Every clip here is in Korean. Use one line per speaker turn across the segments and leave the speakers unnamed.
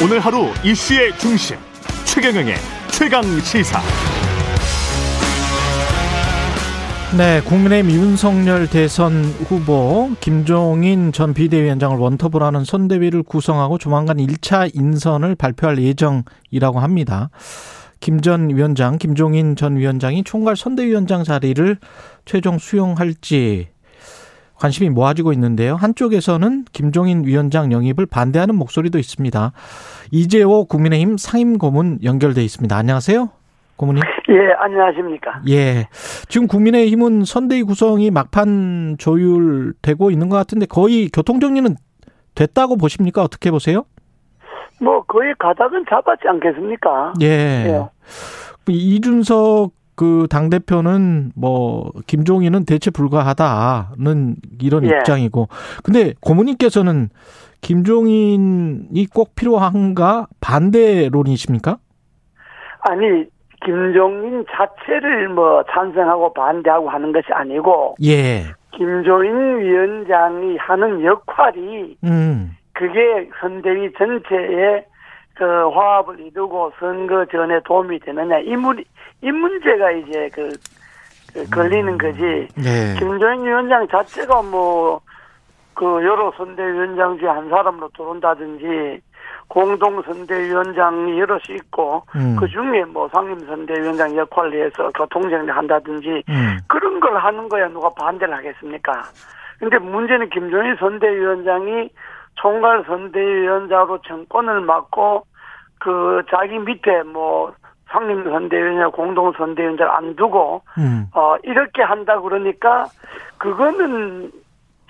오늘 하루 이슈의 중심 최경영의 최강 시사.
네, 국민의힘 윤석열 대선 후보 김종인 전 비대위원장을 원톱으로 하는 선대위를 구성하고 조만간 1차 인선을 발표할 예정이라고 합니다. 김 전 위원장, 김종인 전 위원장이 총괄 선대위원장 자리를 최종 수용할지 관심이 모아지고 있는데요. 한쪽에서는 김종인 위원장 영입을 반대하는 목소리도 있습니다. 이재호 국민의힘 상임 고문 연결돼 있습니다. 안녕하세요. 고문님.
예, 안녕하십니까.
예. 지금 국민의힘은 선대위 구성이 막판 조율되고 있는 것 같은데 거의 교통정리는 됐다고 보십니까? 어떻게 보세요?
뭐 거의 가닥은 잡았지 않겠습니까?
예.
예.
이준석 그 당 대표는 뭐, 김종인은 대체 불가하다는 이런
예.
입장이고. 근데 고모님께서는 김종인이 꼭 필요한가 반대론이십니까?
아니 김종인 자체를 뭐 찬성하고 반대하고 하는 것이 아니고
예.
김종인 위원장이 하는 역할이
음.
그게 선대위 전체에 그 화합을 이루고 선거 전에 도움이 되느냐 이, 문, 이 문제가 이제 그, 그 걸리는 거지
네.
김종인 위원장 자체가 뭐, 그 여러 선대위원장 중에 한 사람으로 들어온다든지, 공동 선대위원장이 여럿이 있고,
음.
그 중에 뭐 상임 선대위원장 역할을 해서 교통정리 한다든지,
음.
그런 걸 하는 거야 누가 반대를 하겠습니까? 근데 문제는 김종인 선대위원장이 총괄 선대위원장으로 정권을 맡고, 그 자기 밑에 뭐, 상임 선대위원장, 공동 선대위원장 안 두고,
음.
어, 이렇게 한다 그러니까 그거는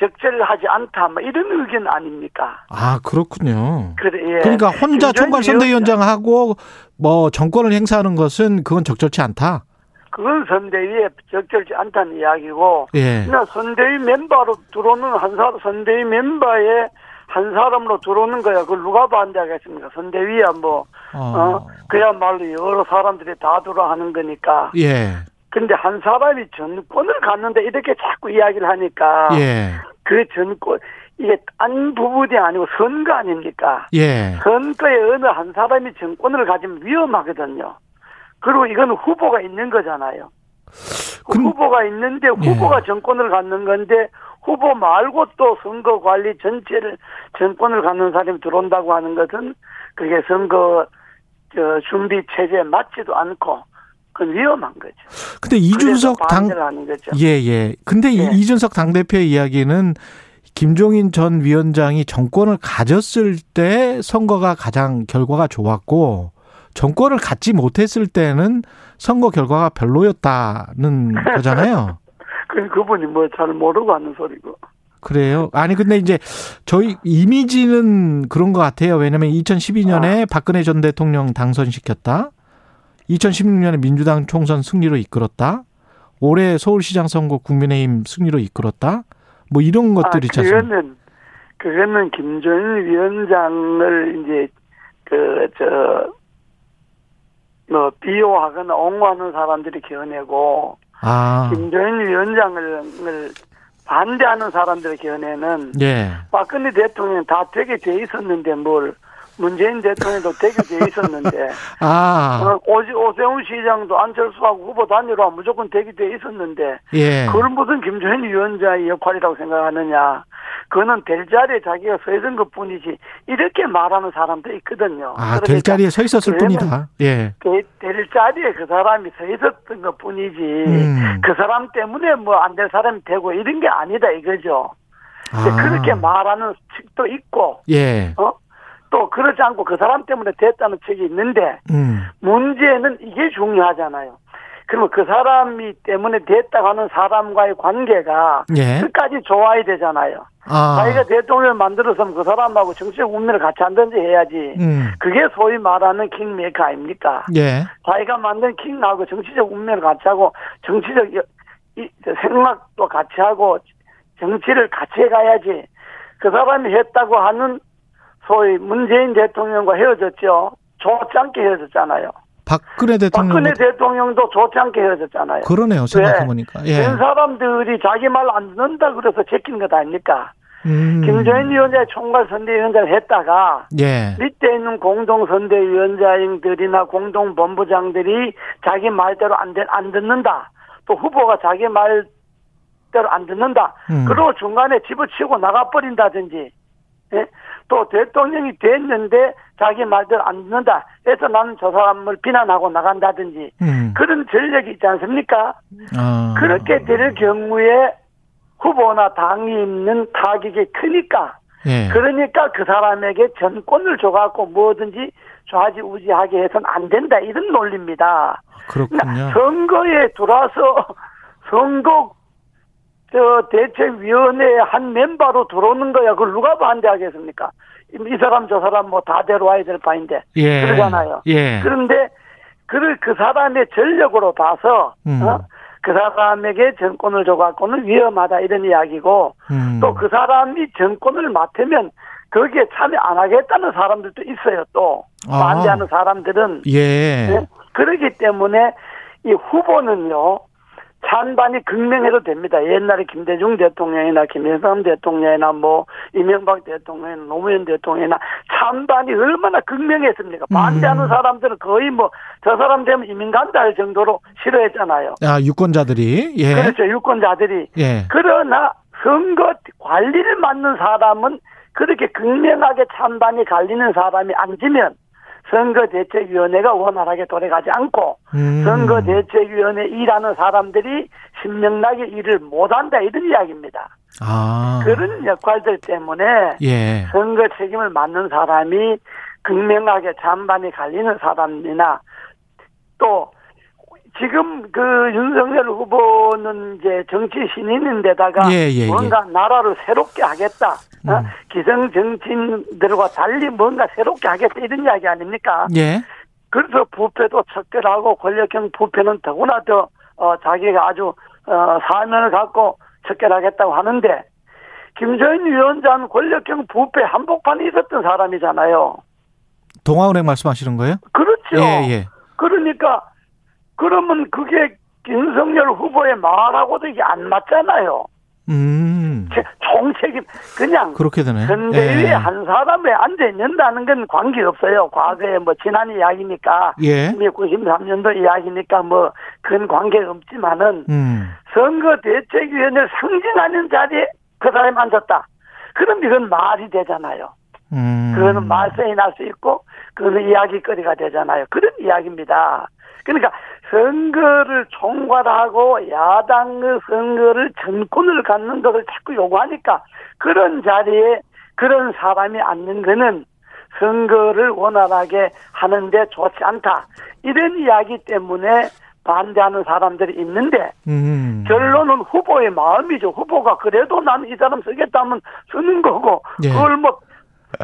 적절하지 않다. 뭐 이런 의견 아닙니까?
아, 그렇군요.
그래, 예.
그러니까 혼자 총괄 선대위원장하고 뭐 정권을 행사하는 것은 그건 적절치 않다.
그건 선대위에 적절치 않다는 이야기고,
예.
그냥 선대위 멤버로 들어오는 한 사람, 선대위 멤버에 한 사람으로 들어오는 거야. 그걸 누가 반대하겠습니까? 선대위야 뭐,
어.
어, 그야말로 여러 사람들이 다 들어 하는 거니까.
예.
근데 한 사람이 전권을 갖는데 이렇게 자꾸 이야기를 하니까.
예.
그 전권, 이게 딴 부분이 아니고 선거 아닙니까?
예.
선거에 어느 한 사람이 정권을 가지면 위험하거든요. 그리고 이건 후보가 있는 거잖아요. 그
근-
후보가 있는데
예.
후보가 정권을 갖는 건데 후보 말고 또 선거 관리 전체를 정권을 갖는 사람이 들어온다고 하는 것은 그게 선거 저 준비 체제에 맞지도 않고 그건 위험한 거죠.
근데 이준석 당. 예, 예. 근데 이
예.
이준석 당대표의 이야기는 김종인 전 위원장이 정권을 가졌을 때 선거가 가장 결과가 좋았고 정권을 갖지 못했을 때는 선거 결과가 별로였다는 거잖아요.
그 그분이 뭐 잘 모르고 하는 소리고.
그래요? 아니 근데 이제 저희 이미지는 그런 것 같아요. 왜냐하면 2012년에 박근혜 전 대통령 당선시켰다. 2016년에 민주당 총선 승리로 이끌었다. 올해 서울시장 선거 국민의힘 승리로 이끌었다. 뭐 이런 것들이 있지
아? 그거는 그거는 김종인 위원장을 이제 그 저 뭐 비호하거나 옹호하는 사람들이 겨내고
아,
김종인 위원장을 을 반대하는 사람들의 견해는
예.
박근혜 대통령 다 되게 돼 있었는데 뭘 문재인 대통령도 돼 있었는데
아,
어, 오지 오세훈 시장도 안철수하고 후보 단일화 무조건 돼 있었는데
예.
그걸 무슨 김종인 위원장의 역할이라고 생각하느냐. 그거는 될 자리에 자기가 서 있은 것 뿐이지. 이렇게 말하는 사람도 있거든요.
아,
그러니까
될 자리에 서 있었을 뿐이다. 예.
될, 될 자리에 그 사람이 서 있었던 것 뿐이지.
음.
그 사람 때문에 뭐 안 될 사람이 되고 이런 게 아니다 이거죠.
아.
그렇게 말하는 측도 있고,
예.
어? 또 그러지 않고 그 사람 때문에 됐다는 측이 있는데,
음.
문제는 이게 중요하잖아요. 그러면 그 사람이 때문에 됐다고 하는 사람과의 관계가
예.
끝까지 좋아야 되잖아요.
아.
자기가 대통령을 만들어서면 그 사람하고 정치적 운명을 같이 한다든지 해야지.
음.
그게 소위 말하는 킹메이커 아닙니까?
예.
자기가 만든 킹하고 정치적 운명을 같이 하고 정치적 이- 생각도 같이 하고 정치를 같이 해가야지. 그 사람이 했다고 하는 소위 문재인 대통령과 헤어졌죠. 좋지 않게 헤어졌잖아요.
박근혜 대통령
박근혜 대통령도 좋지 않게 헤어졌잖아요.
그러네요. 생각해 보니까. 예.
된 사람들이 자기 말 안 듣는다 그래서 제끼는 것 아닙니까?
음.
김종인 위원장이 총괄 선대위원장을 했다가
예.
밑에 있는 공동 선대위원장들이나 공동 본부장들이 자기 말대로 안, 되, 안 듣는다. 또 후보가 자기 말대로 안 듣는다.
음.
그리고 중간에 집어치우고 나가버린다든지. 예? 또 대통령이 됐는데 자기 말대로 안 듣는다. 해서 나는 저 사람을 비난하고 나간다든지.
음.
그런 전력이 있지 않습니까?
아.
그렇게 될 경우에 후보나 당이 있는 타격이 크니까
예.
그러니까 그 사람에게 전권을 줘갖고 뭐든지 좌지우지하게 해서는 안 된다 이런 논리입니다.
그렇군요.
그러니까 선거에 들어와서 선거 저 대책위원회 한 멤버로 들어오는 거야. 그걸 누가 반대하겠습니까? 이 사람 저 사람 뭐 다 데려와야 될 바인데
예.
그러잖아요.
예.
그런데 그를 그 사람의 전력으로 봐서
음.
어? 그 사람에게 정권을 줘갖고는 위험하다 이런 이야기고
음.
또그 사람이 정권을 맡으면 거기에 참여 안 하겠다는 사람들도 있어요 또
아.
반대하는 사람들은
예.
네? 그렇기 때문에 이 후보는요 찬반이 극명해도 됩니다. 옛날에 김대중 대통령이나 김일성 대통령이나 뭐 이명박 대통령이나 노무현 대통령이나 찬반이 얼마나 극명했습니까? 반대하는
음.
사람들은 거의 뭐 저 사람 되면 이민 간다 할 정도로 싫어했잖아요.
아, 유권자들이 예.
그렇죠. 유권자들이.
예.
그러나 선거 관리를 맡는 사람은 그렇게 극명하게 찬반이 갈리는 사람이 앉으면 선거대책위원회가 원활하게 돌아가지 않고
음.
선거대책위원회 일하는 사람들이 신명나게 일을 못한다 이런 이야기입니다.
아.
그런 역할들 때문에
예.
선거 책임을 맡는 사람이 극명하게 찬반이 갈리는 사람이나 또 지금 그 윤석열 후보는 이제 정치 신인인데다가
예, 예, 예.
뭔가 나라를 새롭게 하겠다. 어?
음.
기성 정치인들과 달리 뭔가 새롭게 하겠다 이런 이야기 아닙니까?
예.
그래서 부패도 척결하고 권력형 부패는 더구나 더 어, 자기가 아주 어, 사면을 갖고 척결하겠다고 하는데 김정인 위원장은 권력형 부패 한복판에 있었던 사람이잖아요.
동아은행 말씀하시는 거예요?
그렇죠.
예, 예.
그러니까 그러면 그게 윤석열 후보의 말하고도 이게 안 맞잖아요.
음.
제- 총책임 그냥
그렇게 되네.
선대위에
예.
한 사람에 앉아 있는다는 건 관계 없어요. 과거에 뭐 지난 이야기니까
예.
이미 93년도 이야기니까 뭐 그건 관계가 없지만은
음.
선거 대책위원회를 상징하는 자리에 그 사람이 앉았다. 그럼 이건 말이 되잖아요.
음.
그거는 말썽이 날 수 있고 그거는 이야기거리가 되잖아요. 그런 이야기입니다. 그러니까 선거를 총괄하고 야당의 선거를 전권을 갖는 것을 자꾸 요구하니까 그런 자리에 그런 사람이 앉는 거는 선거를 원활하게 하는데 좋지 않다. 이런 이야기 때문에 반대하는 사람들이 있는데
음.
결론은 후보의 마음이죠. 후보가 그래도 나는 이 사람 쓰겠다면 쓰는 거고
예.
그걸 뭐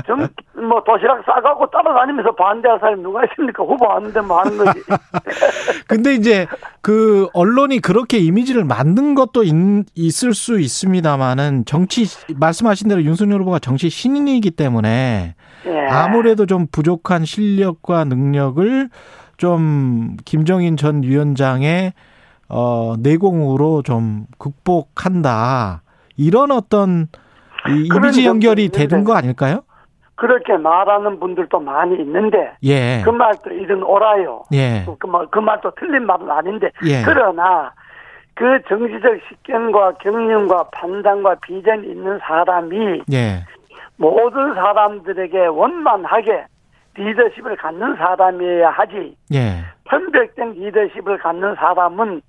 정, 뭐 도시락 싸가고 따라다니면서 반대할 사람이 누가 있습니까? 후보 하는데 뭐 하는 거지.
근데 이제 그 언론이 그렇게 이미지를 만든 것도 있, 있을 수 있습니다만은 정치 말씀하신 대로 윤석열 후보가 정치 신인이기 때문에
예.
아무래도 좀 부족한 실력과 능력을 좀 김정인 전 위원장의 어 내공으로 좀 극복한다. 이런 어떤 이
그런
이미지 연결이. 되는 거 아닐까요?
그렇게 말하는 분들도 많이 있는데
예.
그 말도 이런 옳아요.
예.
그, 말, 그 말도 틀린 말은 아닌데
예.
그러나 그 정치적 식견과 경륜과 판단과 비전이 있는 사람이
예.
모든 사람들에게 원만하게 리더십을 갖는 사람이어야 하지
예.
편백된 리더십을 갖는 사람은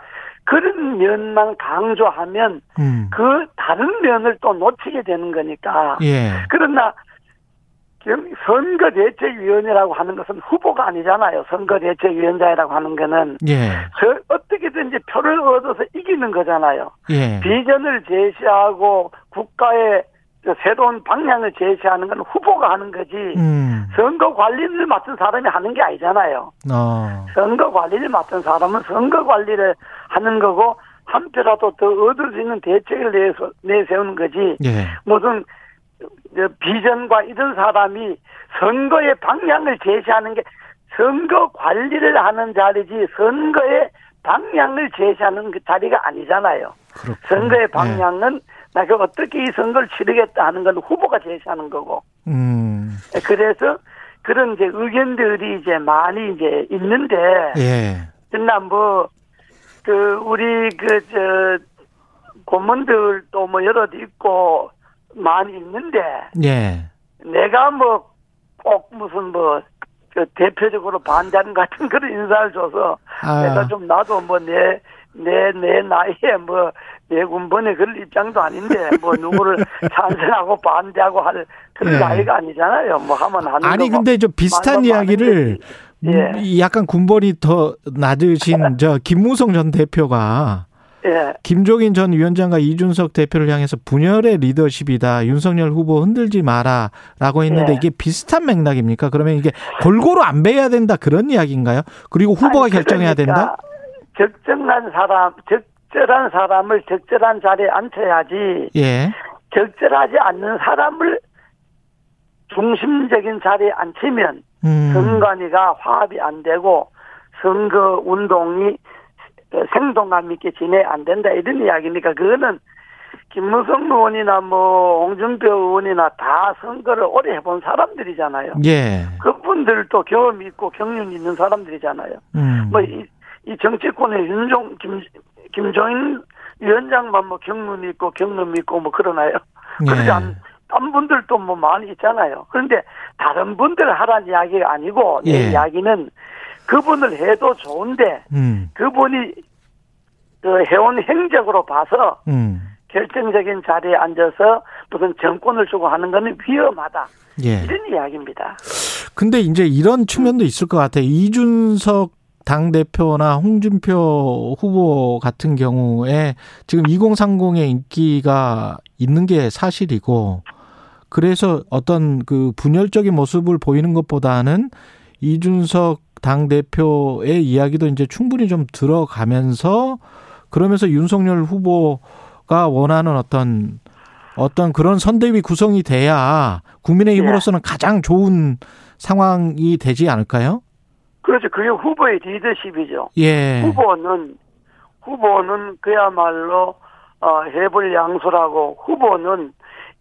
그런 면만 강조하면
음.
그 다른 면을 또 놓치게 되는 거니까.
예.
그러나 경- 선거대책위원회라고 하는 것은 후보가 아니잖아요. 선거대책위원장이라고 하는 거는
예.
저 어떻게든지 표를 얻어서 이기는 거잖아요.
예.
비전을 제시하고 국가의 저 새로운 방향을 제시하는 건 후보가 하는 거지.
음.
선거 관리를 맡은 사람이 하는 게 아니잖아요.
어.
선거 관리를 맡은 사람은 선거 관리를 하는 거고 한 표라도 더 얻을 수 있는 대책을 내서, 내세우는 거지.
예.
무슨 저 비전과 이런 사람이 선거의 방향을 제시하는 게 선거 관리를 하는 자리지 선거의 방향을 제시하는 그 자리가 아니잖아요.
그렇군요.
선거의
예.
방향은 내가 어떻게 이 선거를 치르겠다 하는 건 후보가 제시하는 거고.
음.
그래서 그런 이제 의견들이 이제 많이 이제 있는데.
예.
그러나 뭐, 그, 우리 그, 저, 고문들도 뭐 여러 있고 많이 있는데.
예.
내가 뭐 꼭 무슨 뭐, 그 대표적으로 반대하는 같은 그런 인사를 줘서
아.
내가 좀 나도 뭐 내, 내, 내 나이에 뭐, 내 군번에 그럴 입장도 아닌데, 뭐, 누구를 찬성하고 반대하고 할 그런
예.
나이가 아니잖아요. 뭐, 하면 하는
아니. 근데 좀 비슷한 이야기를.
예.
음, 약간 군벌이 더 낮으신 저 김무성 전 대표가
예.
김종인 전 위원장과 이준석 대표를 향해서 분열의 리더십이다. 윤석열 후보 흔들지 마라라고 했는데
예.
이게 비슷한 맥락입니까? 그러면 이게 골고루 안 배야 된다 그런 이야기인가요? 그리고 후보가
아니,
결정해야 된다?
그러니까 적정한 사람, 적절한 사람을 적절한 자리에 앉혀야지,
예.
적절하지 않는 사람을 중심적인 자리에 앉히면
음.
선관위가 화합이 안 되고 선거 운동이 생동감 있게 진행 안 된다 이런 이야기니까 그거는 김무성 의원이나 뭐 홍준표 의원이나 다 선거를 오래 해본 사람들이잖아요.
예.
그분들도 경험 있고 경륜 있는 사람들이잖아요.
음.
뭐이 이 정치권의 윤종 김 김종인 위원장만 뭐 경륜 있고 경험 있고 뭐 그러나요? 그러지
예.
않, 딴 분들도 뭐 많이 있잖아요. 그런데 다른 분들 하라는 이야기가 아니고 내
예.
이야기는 그분을 해도 좋은데
음.
그분이 그 해온 행적으로 봐서
음.
결정적인 자리에 앉아서 무슨 정권을 주고 하는 거는 위험하다.
예.
이런 이야기입니다.
근데 이제 이런 측면도 있을 것 같아요. 이준석 당 대표나 홍준표 후보 같은 경우에 지금 2030의 인기가 있는 게 사실이고 그래서 어떤 그 분열적인 모습을 보이는 것보다는 이준석 당 대표의 이야기도 이제 충분히 좀 들어가면서 그러면서 윤석열 후보가 원하는 어떤 어떤 그런 선대위 구성이 돼야 국민의힘으로서는 가장 좋은 상황이 되지 않을까요?
그렇죠. 그게 후보의 리더십이죠.
예.
후보는 후보는 그야말로 어, 해볼 양수라고 후보는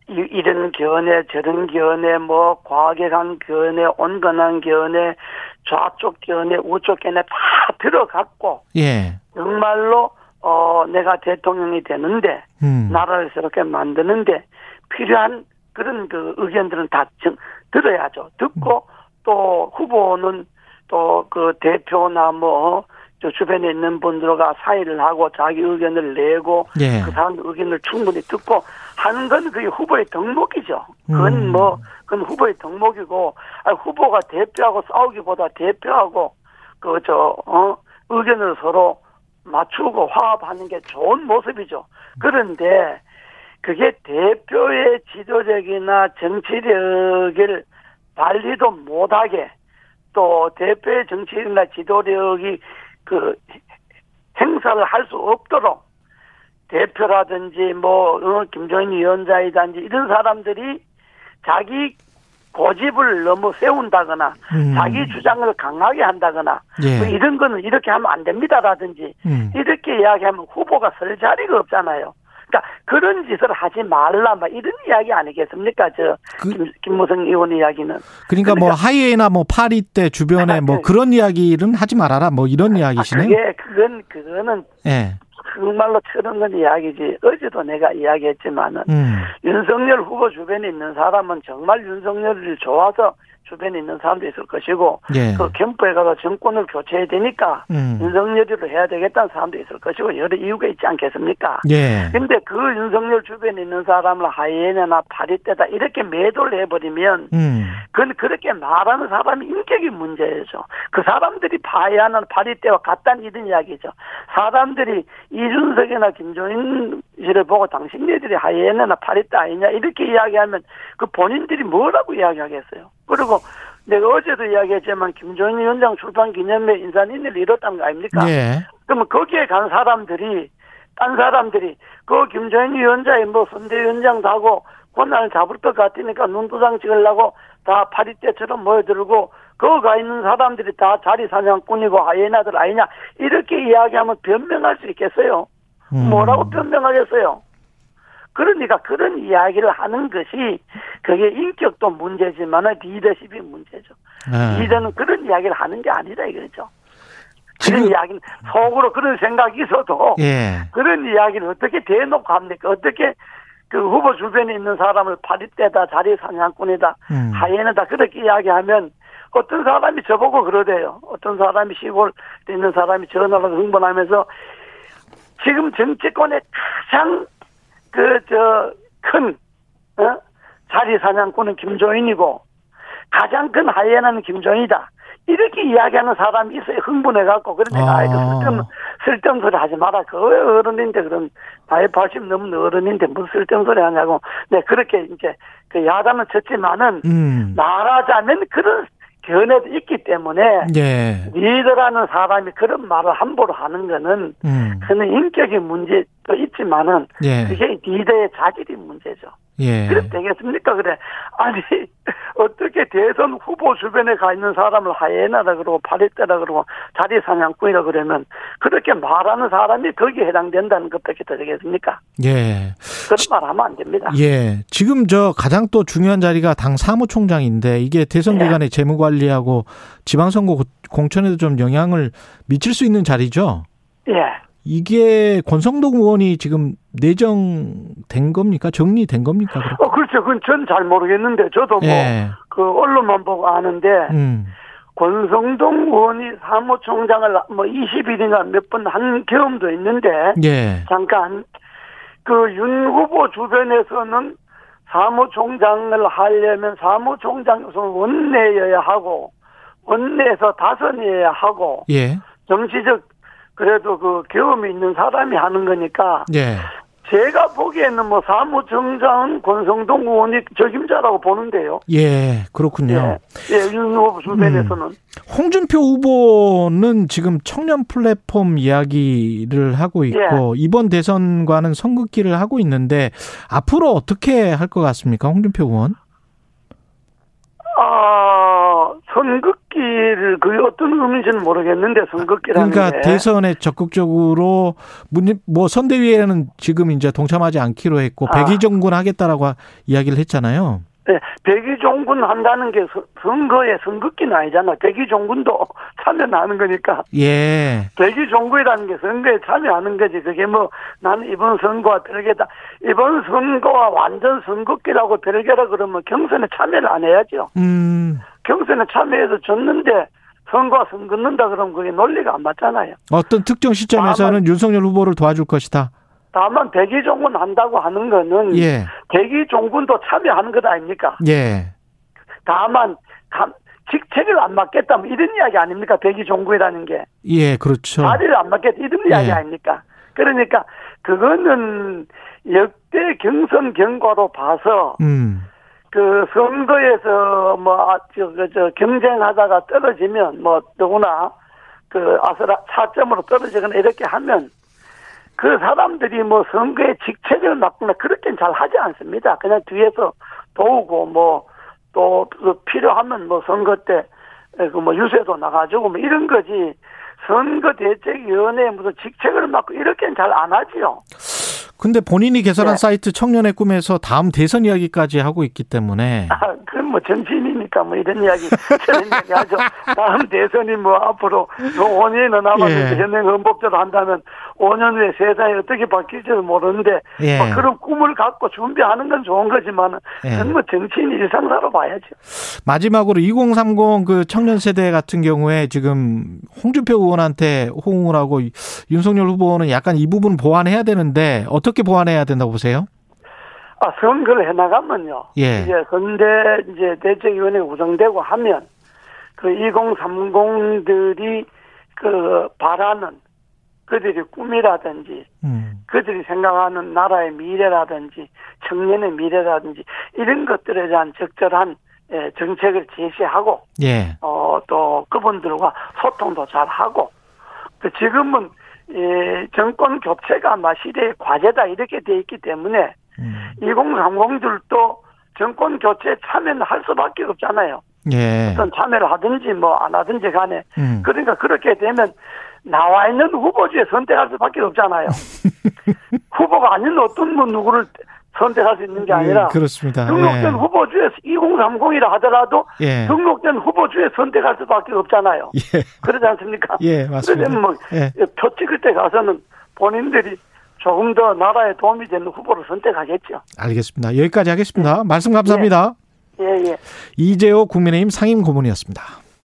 이, 이런 견해 저런 견해 뭐 과격한 견해 온건한 견해 좌쪽 견해 우쪽 견해 다 들어갔고
예.
정말로 어 내가 대통령이 되는데
음.
나라를 새롭게 만드는데 필요한 그런 그 의견들은 다 정, 들어야죠. 듣고 또 후보는 또 그 대표나 뭐 저 주변에 있는 분들과 사의를 하고 자기 의견을 내고
예.
그 사람 의견을 충분히 듣고 하는 건 그게 후보의 덕목이죠. 그건
음.
뭐 그건 후보의 덕목이고 아 후보가 대표하고 싸우기보다 대표하고 그저 어 의견을 서로 맞추고 화합하는 게 좋은 모습이죠. 그런데 그게 대표의 지도적이나 정치력을 발휘도 못하게 또 대표의 정치력이나 지도력이 그 행사를 할 수 없도록 대표라든지 뭐 어, 김종인 위원장이든지 이런 사람들이 자기 고집을 너무 세운다거나
음.
자기 주장을 강하게 한다거나
예.
뭐 이런 거는 이렇게 하면 안 됩니다라든지
음.
이렇게 이야기하면 후보가 설 자리가 없잖아요. 그러니까 그런 짓을 하지 말라 막 이런 이야기 아니겠습니까? 저
그-
김, 김무성 의원 이야기는
그러니까 뭐 하이에나 뭐 파리 때 주변에 뭐
네.
그런 이야기는 하지 말아라 뭐 이런
아,
이야기시네요.
그게 그건 그거는
예.
정말로 철없는 이야기지. 어제도 내가 이야기했지만은
음.
윤석열 후보 주변에 있는 사람은 정말 윤석열을 좋아서 주변에 있는 사람도 있을 것이고
예.
그 캠프에 가서 정권을 교체해야 되니까
음.
윤석열이로 해야 되겠다는 사람도 있을 것이고 여러 이유가 있지 않겠습니까?
예.
근데 그 윤석열 주변에 있는 사람을 하이에나나 파리떼다 이렇게 매도를 해버리면
음.
그건 그렇게 말하는 사람이 인격이 문제죠. 그 사람들이 파이아나 파리떼와 같다는 이런 이야기죠. 사람들이 이준석이나 김종인 씨를 보고 당신네들이 하이에나나 파리떼 아니냐 이렇게 이야기하면 그 본인들이 뭐라고 이야기하겠어요. 그리고 내가 어제도 이야기했지만 김종인 위원장 출판 기념회 인산인을 이뤘다는 거 아닙니까?
예.
그러면 거기에 간 사람들이 딴 사람들이 그 김정인 위원장이 뭐 선대위원장도 하고 권한을 잡을 것 같으니까 눈도장 찍으려고 다 파리떼처럼 모여들고 거기 가 있는 사람들이 다 자리 사냥꾼이고 하이에나들 아니냐 이렇게 이야기하면 변명할 수 있겠어요.
음.
뭐라고 변명하겠어요? 그러니까 그런 이야기를 하는 것이 그게 인격도 문제지만 리더십이 문제죠.
네.
리더는 그런 이야기를 하는 게 아니다 이거죠. 그런 이야기는 속으로 그런 생각이 있어도
예.
그런 이야기를 어떻게 대놓고 합니까? 어떻게 그 후보 주변에 있는 사람을 파리떼다, 자리 사냥꾼이다,
음.
하이에나다 그렇게 이야기하면 어떤 사람이 저보고 그러대요. 어떤 사람이 시골에 있는 사람이 전화로 흥분하면서 지금 정치권의 가장 그 저큰 어? 자리 사냥꾼은 김종인이고 가장 큰 하이에나는 김종이다. 이렇게 이야기하는 사람이 있어요. 흥분해갖고. 그러니까
아.
아. 이거 쓸데없는, 쓸데없는 소리 하지 마라. 그 어른인데 그런 나이 80 넘는 어른인데 무슨 쓸데없는 소리 하냐고. 네, 그렇게 이제 그 야단은 쳤지만은
음.
말하자면 그런 견해도 있기 때문에
예.
리더라는 사람이 그런 말을 함부로 하는 거는
음.
그는 인격의 문제 도 있지만은
예.
그게 리더의 자질이 문제죠.
예.
그래도 되겠습니까? 그래. 아니, 어떻게 대선 후보 주변에 가 있는 사람을 하이에나라 그러고 파리떼라 그러고 자리 사냥꾼이라 그러면 그렇게 말하는 사람이 거기에 해당된다는 것밖에 더 되겠습니까?
예.
그런 말 하면 안 됩니다.
예. 지금 저 가장 또 중요한 자리가 당 사무총장인데 이게 대선
예.
기간에 재무 관리하고 지방선거 고- 공천에도 좀 영향을 미칠 수 있는 자리죠.
예.
이게 권성동 의원이 지금 내정된 겁니까? 정리된 겁니까? 그럼?
어, 그렇죠. 그건 전 잘 모르겠는데, 저도 뭐,
예.
그, 언론만 보고 아는데,
음.
권성동 의원이 사무총장을 뭐 20일이나 몇번 한 경험도 있는데,
예.
잠깐 그 윤 후보 주변에서는 사무총장을 하려면 사무총장 우선 원내여야 하고 원내에서 다선이어야 하고
예.
정치적 그래도 그 경험이 있는 사람이 하는 거니까
예.
제가 보기에는 뭐 사무총장은 권성동 의원이 적임자라고 보는데요.
예. 그렇군요.
예, 예, 윤 후보 주변에서는
홍준표 후보는 지금 청년 플랫폼 이야기를 하고 있고
예.
이번 대선과는 선긋기를 하고 있는데 앞으로 어떻게 할 것 같습니까? 홍준표 의원?
아 선긋기를 그게 어떤 의미인지는 모르겠는데 선긋기라는
그러니까
게
대선에 적극적으로 문- 뭐 선대위에는 지금 이제 동참하지 않기로 했고
아.
백의정군 하겠다라고 이야기를 했잖아요.
네, 백의종군 한다는 게 선- 선거에 선긋기는 아니잖아. 백의종군도 참여하는 거니까.
예.
백의종군이라는 게 선거에 참여하는 거지. 그게 뭐 나는 이번 선거와 별개다. 이번 선거와 완전 선긋기라고 별개라 그러면 경선에 참여를 안 해야죠.
음.
경선에 참여해서 졌는데 선거와 선긋는다 그러면 그게 논리가 안 맞잖아요.
어떤 특정 시점에서는
다만-
윤석열 후보를 도와줄 것이다.
다만 백의종군 한다고 하는 거는
예.
백의종군도 참여하는 것 아닙니까?
예.
다만 감- 직책을 안 맡겠다 뭐 이런 이야기 아닙니까? 백의종군이라는 게
예, 그렇죠.
자리를 안 맡겠다 이런 이야기
예.
아닙니까? 그러니까 그거는 역대 경선 경과로 봐서
음.
그 선거에서 뭐저 그, 저 경쟁하다가 떨어지면 뭐 누구나 그 아스라 4점으로 떨어지거나 이렇게 하면 그 사람들이 뭐 선거에 직책을 맡거나 그렇게는 잘 하지 않습니다. 그냥 뒤에서 도우고 뭐 또 필요하면 뭐 선거 때 그 뭐 유세도 나가지고 뭐 이런 거지 선거 대책위원회에 무슨 직책을 맡고 이렇게는 잘 안 하지요.
근데 본인이 개설한
네.
사이트 청년의 꿈에서 다음 대선 이야기까지 하고 있기 때문에
아, 그건 뭐 정치인이니까 뭐 이런 이야기, 저런 이야기 하죠. 다음 대선이 뭐 앞으로 또 5년이나 남았는데
예.
현행 헌법대로 한다면 5년 후에 세상이 어떻게 바뀔지도 모르는데
예.
뭐 그런 꿈을 갖고 준비하는 건 좋은 거지만
예.
그건 뭐 정치인 일상사로 봐야죠.
마지막으로 2030 그 청년 세대 같은 경우에 지금 홍준표 의원한테 호응을 하고 윤석열 후보는 약간 이 부분 보완해야 되는데 어떻게 보완해야 된다고 보세요?
아, 선거를 해나가면요.
예.
이제 선대 이제 대책위원회가 구성되고 하면 그 2030들이 그 바라는 그들이 꿈이라든지
음.
그들이 생각하는 나라의 미래라든지 청년의 미래라든지 이런 것들에 대한 적절한 예, 정책을 제시하고
예.
어, 또 그분들과 소통도 잘 하고 그 지금은 예, 정권 교체가 아마 시대의 과제다 이렇게 돼 있기 때문에
음.
2030들도 정권 교체에 참여는 할 수밖에 없잖아요.
예.
어떤 참여를 하든지 뭐 안 하든지 간에
음.
그러니까 그렇게 되면 나와 있는 후보 중에 선택할 수밖에 없잖아요. 후보가 아닌 어떤 분 누구를 선택할 수 있는 게 아니라
예, 그렇습니다.
등록된
예.
후보 중에서 2030이라 하더라도
예.
등록된 후보 중에 선택할 수밖에 없잖아요.
예.
그러지 않습니까?
예, 맞습니다.
그러면 뭐,
예.
표 찍을 때 가서는 본인들이 조금 더 나라에 도움이 되는 후보를 선택하겠죠.
알겠습니다. 여기까지 하겠습니다. 말씀 감사합니다.
예, 예.
이재호 국민의힘 상임 고문이었습니다.